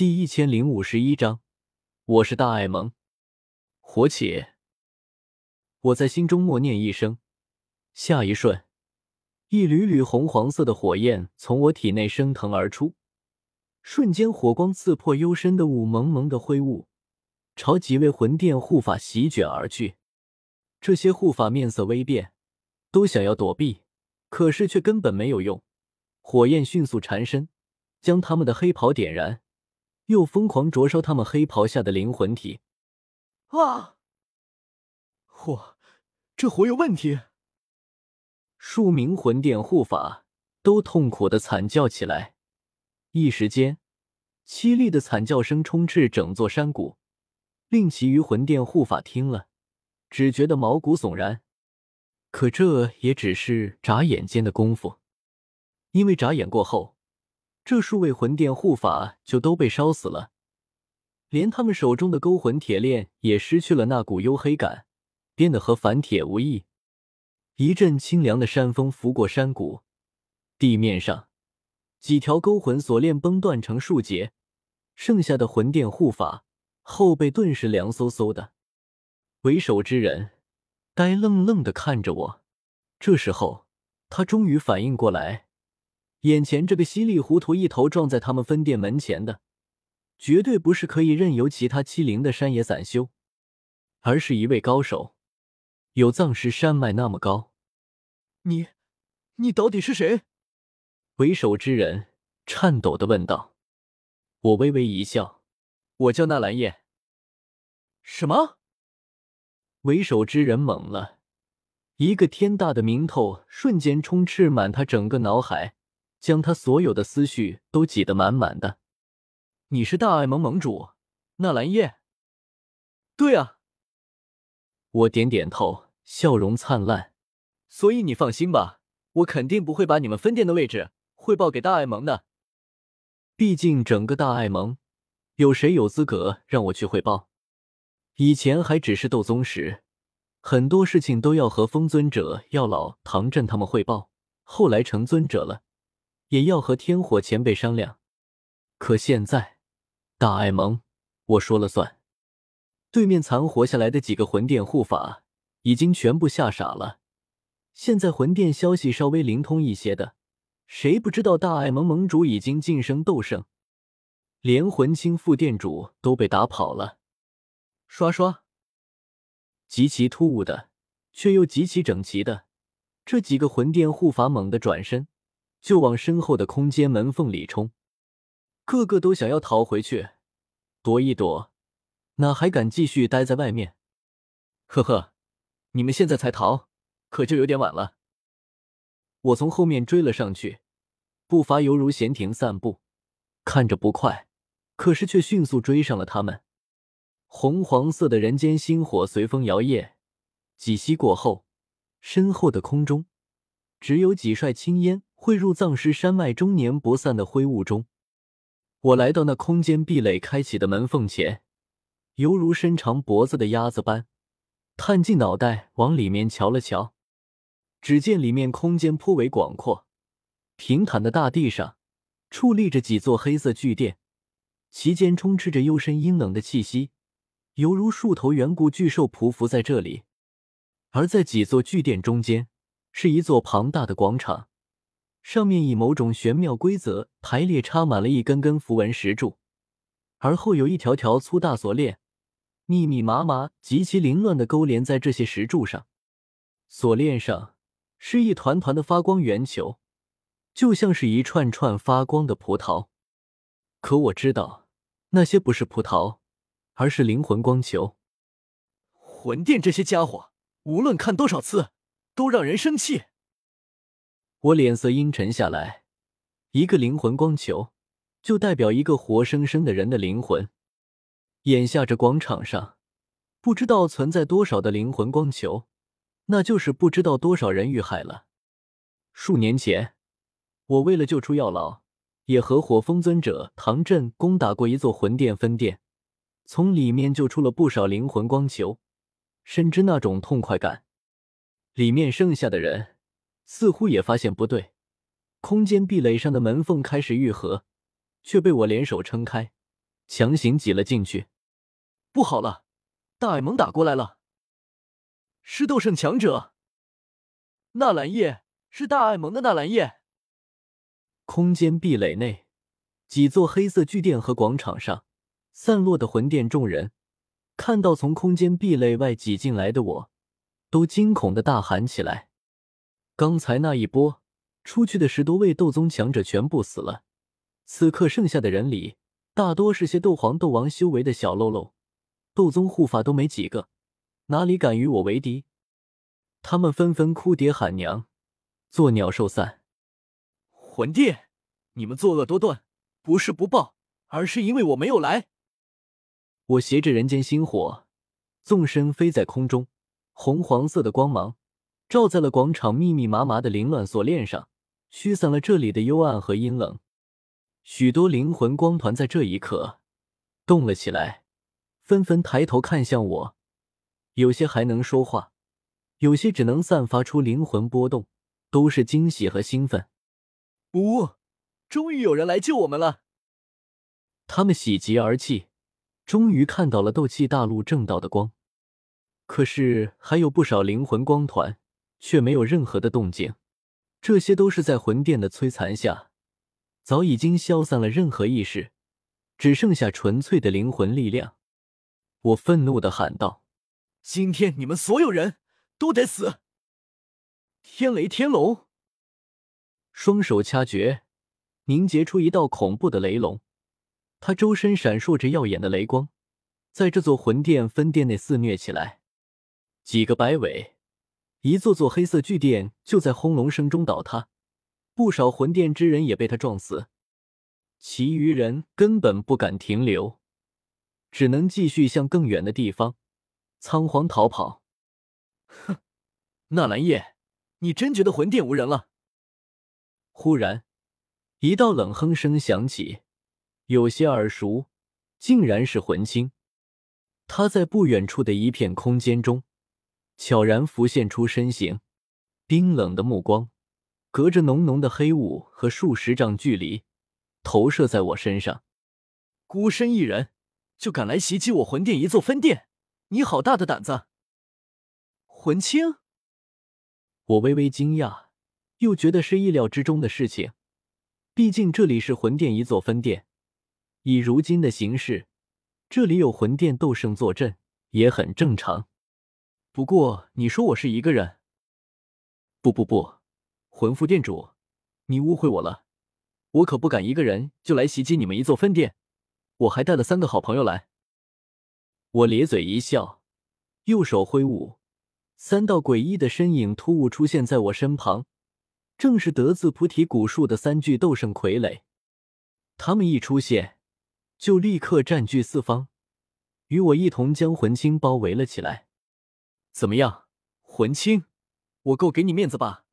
第一千零五十一章，我是大爱蒙，火起！我在心中默念一声，下一瞬，一缕缕红黄色的火焰从我体内升腾而出，瞬间火光刺破幽深的雾蒙蒙的灰雾，朝几位魂殿护法席卷而去。这些护法面色微变，都想要躲避，可是却根本没有用。火焰迅速缠身，将他们的黑袍点燃。又疯狂灼烧他们黑袍下的灵魂体，啊！嚯，这火有问题！数名魂殿护法都痛苦的惨叫起来，一时间，凄厉的惨叫声充斥整座山谷，令其余魂殿护法听了，只觉得毛骨悚然。可这也只是眨眼间的功夫，因为眨眼过后。这数位魂殿护法就都被烧死了，连他们手中的勾魂铁链也失去了那股黝黑感，变得和凡铁无异。一阵清凉的山风拂过山谷，地面上几条勾魂锁链崩断成数节，剩下的魂殿护法后背顿时凉飕飕的。为首之人呆愣愣的看着我，这时候他终于反应过来。眼前这个稀里糊涂一头撞在他们分店门前的，绝对不是可以任由其他欺凌的山野散修，而是一位高手，有藏石山脉那么高。你，你到底是谁？为首之人颤抖的问道。我微微一笑，我叫纳兰叶。什么？为首之人懵了，一个天大的名头瞬间充斥满他整个脑海。将他所有的思绪都挤得满满的。你是大爱盟盟主纳兰叶？对啊，我点点头，笑容灿烂。所以你放心吧，我肯定不会把你们分店的位置汇报给大爱盟的。毕竟整个大爱盟，有谁有资格让我去汇报？以前还只是斗宗时，很多事情都要和风尊者、药老、唐振他们汇报。后来成尊者了。也要和天火前辈商量，可现在大爱盟我说了算。对面残活下来的几个魂殿护法已经全部吓傻了。现在魂殿消息稍微灵通一些的，谁不知道大爱盟盟主已经晋升斗圣，连魂清副殿主都被打跑了。刷刷，极其突兀的，却又极其整齐的，这几个魂殿护法猛地转身。就往身后的空间门缝里冲，个个都想要逃回去，躲一躲，哪还敢继续待在外面？呵呵，你们现在才逃，可就有点晚了。我从后面追了上去，步伐犹如闲庭散步，看着不快，可是却迅速追上了他们。红黄色的人间星火随风摇曳，几息过后，身后的空中只有几帅青烟。汇入藏尸山脉终年不散的灰雾中，我来到那空间壁垒开启的门缝前，犹如伸长脖子的鸭子般，探进脑袋往里面瞧了瞧。只见里面空间颇为广阔，平坦的大地上矗立着几座黑色巨殿，其间充斥着幽深阴冷的气息，犹如数头远古巨兽匍匐在这里。而在几座巨殿中间，是一座庞大的广场。上面以某种玄妙规则排列插满了一根根符文石柱，而后有一条条粗大锁链，密密麻麻、极其凌乱的勾连在这些石柱上。锁链上是一团团的发光圆球，就像是一串串发光的葡萄。可我知道，那些不是葡萄，而是灵魂光球。魂殿这些家伙，无论看多少次，都让人生气。我脸色阴沉下来，一个灵魂光球就代表一个活生生的人的灵魂。眼下这广场上不知道存在多少的灵魂光球，那就是不知道多少人遇害了。数年前，我为了救出药老，也和火风尊者唐振攻打过一座魂殿分殿，从里面救出了不少灵魂光球，深知那种痛快感。里面剩下的人。似乎也发现不对，空间壁垒上的门缝开始愈合，却被我联手撑开，强行挤了进去。不好了，大爱蒙打过来了，是斗圣强者。纳兰叶是大爱蒙的纳兰叶。空间壁垒内，几座黑色巨殿和广场上散落的魂殿众人，看到从空间壁垒外挤进来的我，都惊恐的大喊起来。刚才那一波出去的十多位斗宗强者全部死了，此刻剩下的人里，大多是些斗皇、斗王修为的小喽啰，斗宗护法都没几个，哪里敢与我为敌？他们纷纷哭爹喊娘，作鸟兽散。魂殿，你们作恶多端，不是不报，而是因为我没有来。我携着人间星火，纵身飞在空中，红黄色的光芒照在了广场密密麻麻的凌乱锁链上，驱散了这里的幽暗和阴冷。许多灵魂光团在这一刻动了起来，纷纷抬头看向我，有些还能说话。有些只能散发出灵魂波动，都是惊喜和兴奋。呜，终于有人来救我们了！他们喜极而泣，终于看到了斗气大陆正道的光。可是还有不少灵魂光团却没有任何的动静，这些都是在魂殿的摧残下，早已经消散了任何意识，只剩下纯粹的灵魂力量。我愤怒的喊道：“今天你们所有人！”都得死！天雷天龙，双手掐诀，凝结出一道恐怖的雷龙。他周身闪烁着耀眼的雷光，在这座魂殿分殿内肆虐起来。几个摆尾，一座座黑色巨殿就在轰隆声中倒塌，不少魂殿之人也被他撞死。其余人根本不敢停留，只能继续向更远的地方仓皇逃跑。哼，纳兰叶，你真觉得魂殿无人了？忽然，一道冷哼声响起，有些耳熟，竟然是魂青。他在不远处的一片空间中，悄然浮现出身形，冰冷的目光，隔着浓浓的黑雾和数十丈距离，投射在我身上。孤身一人就敢来袭击我魂殿一座分殿，你好大的胆子！魂青，我微微惊讶，又觉得是意料之中的事情。毕竟这里是魂殿一座分殿，以如今的形势，这里有魂殿斗圣坐镇也很正常。不过你说我是一个人？不不不，魂副殿主，你误会我了。我可不敢一个人就来袭击你们一座分殿，我还带了三个好朋友来。我咧嘴一笑，右手挥舞。三道诡异的身影突兀出现在我身旁，正是得自菩提古树的三具斗圣傀儡。他们一出现，就立刻占据四方，与我一同将魂青包围了起来。怎么样，魂青，我够给你面子吧？